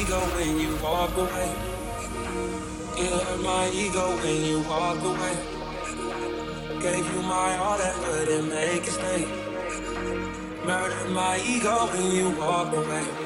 ego when you walk away. You hurt my ego when you walk away. Gave you my all that couldn't make it stay. Murdered my ego when you walk away.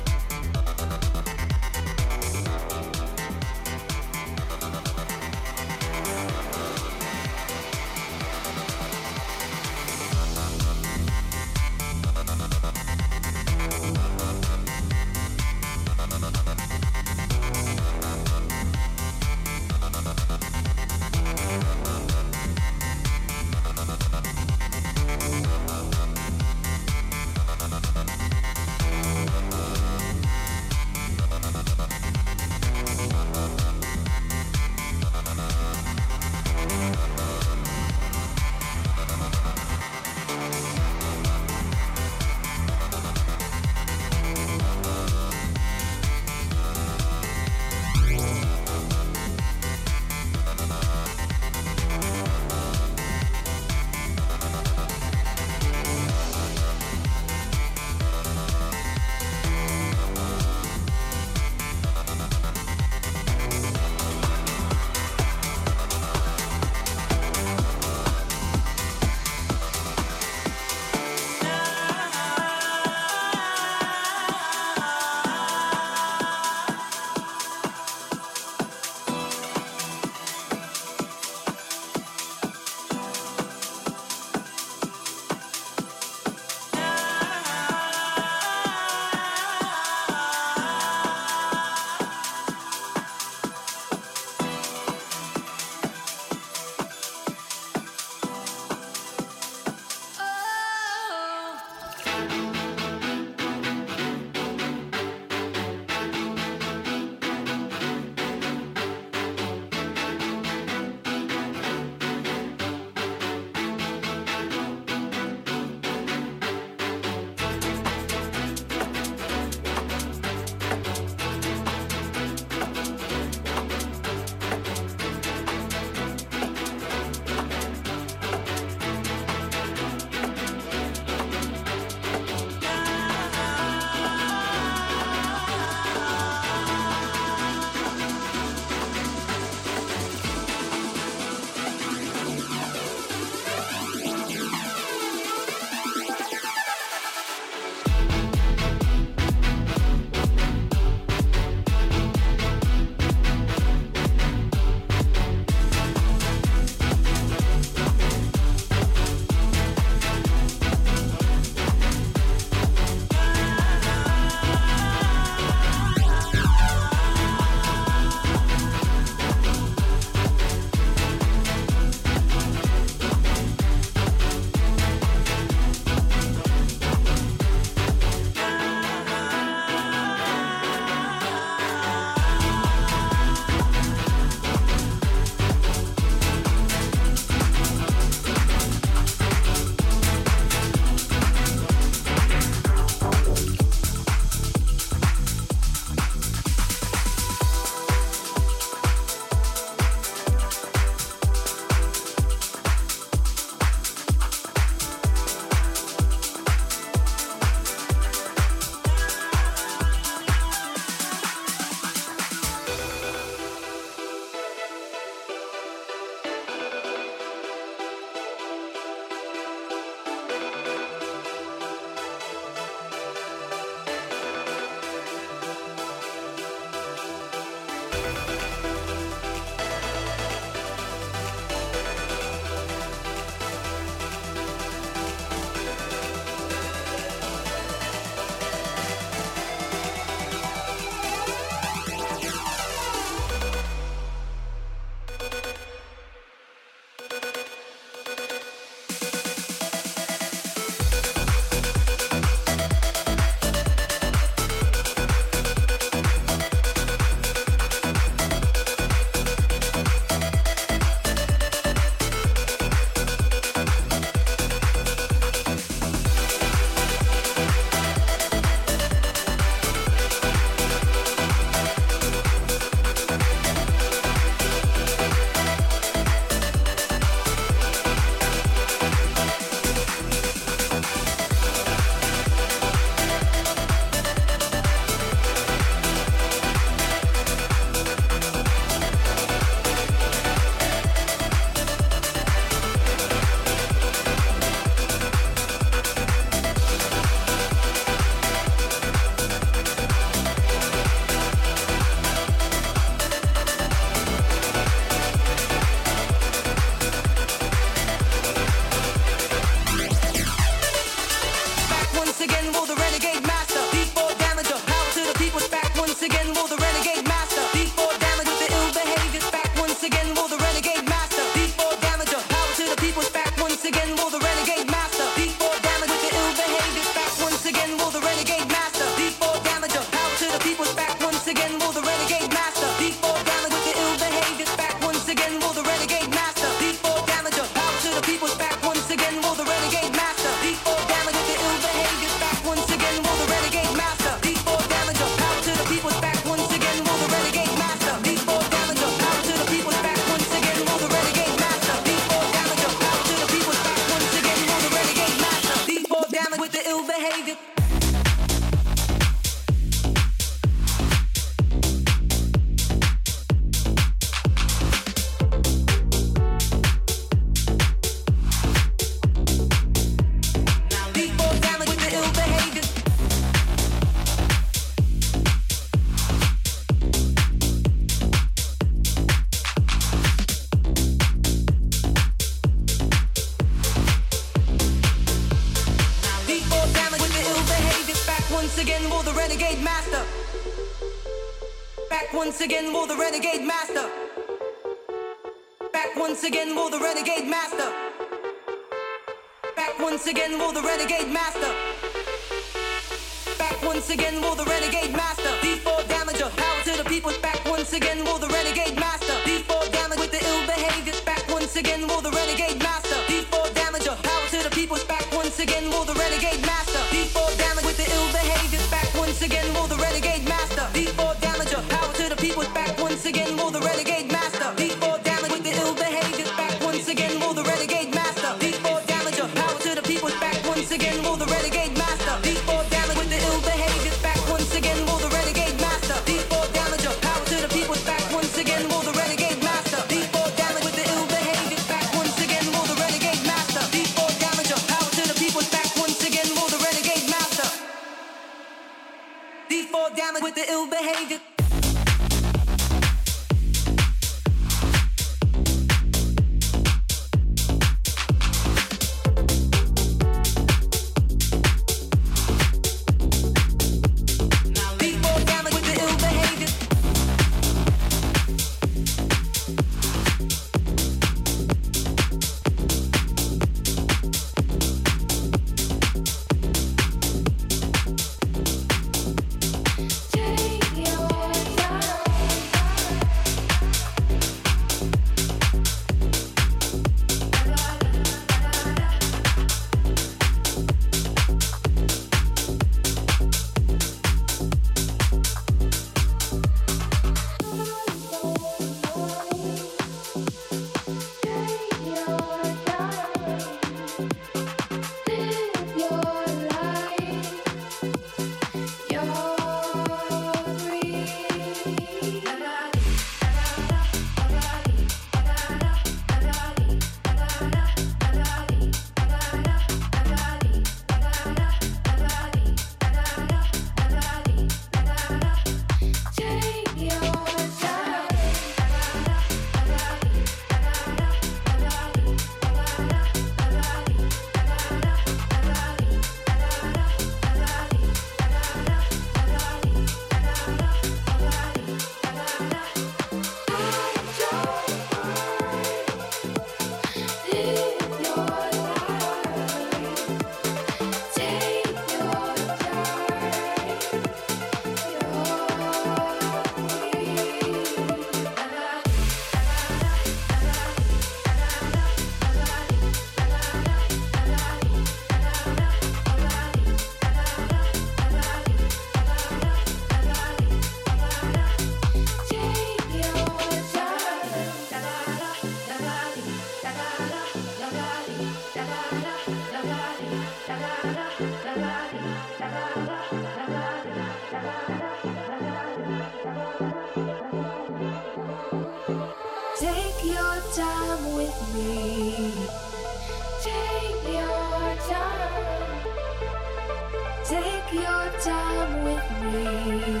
Take your time with me.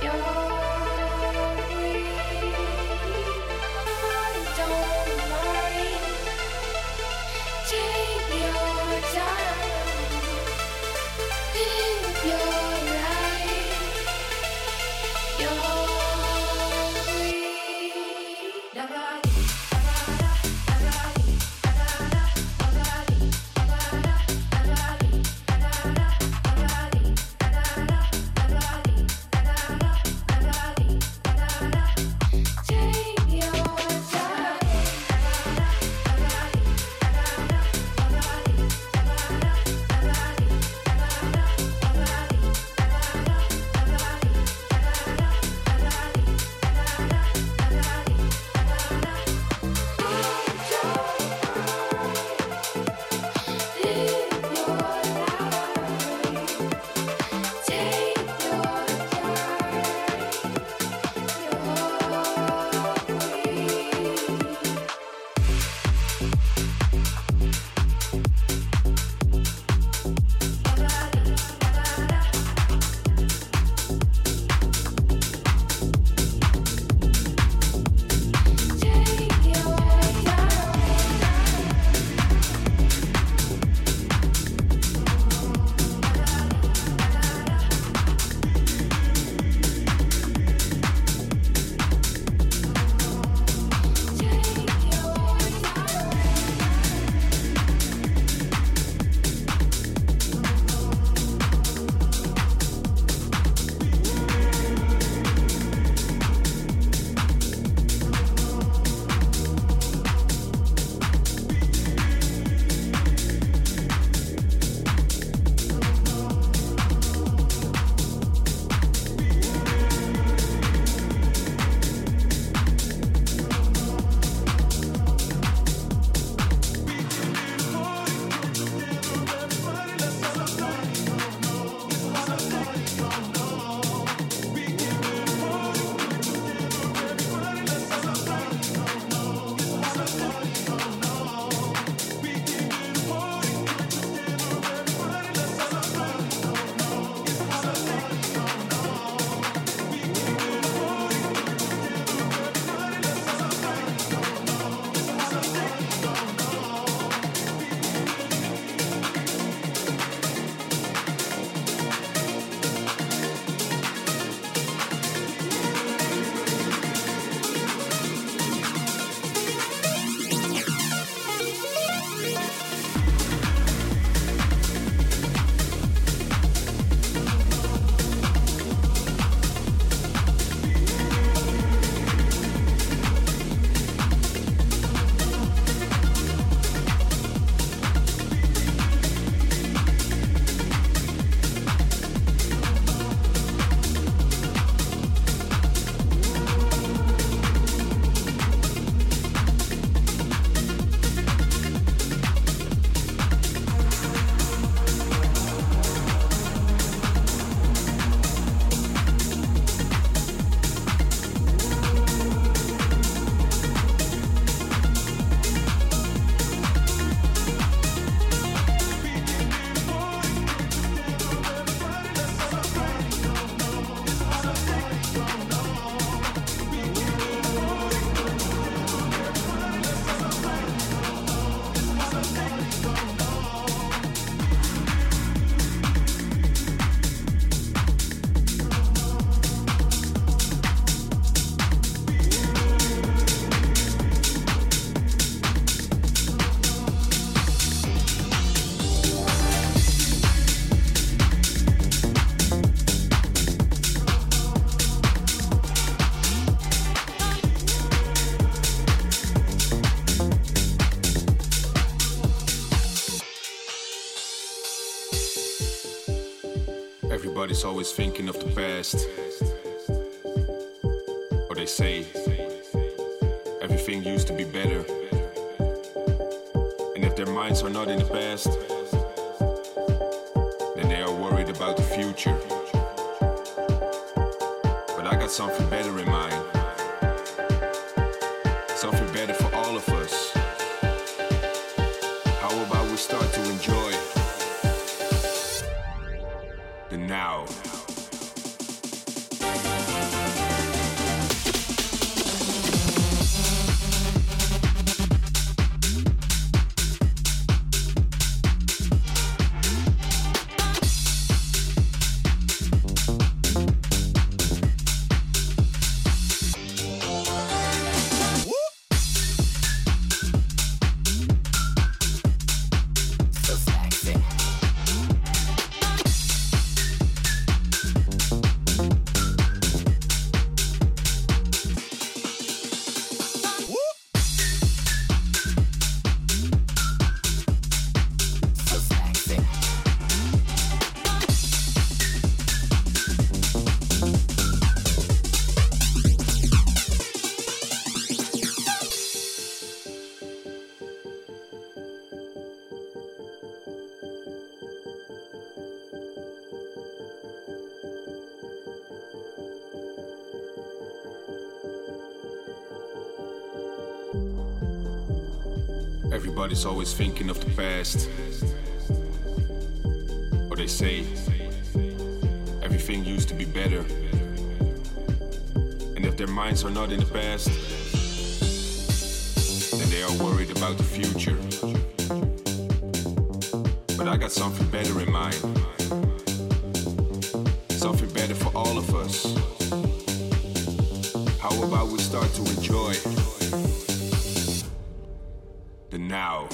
Your always thinking of the past. Everybody's always thinking of the past. Or they say everything used to be better. And if their minds are not in the past, then they are worried about the future. But I got something better in mind. Something better for all of us. How about we start to enjoy now?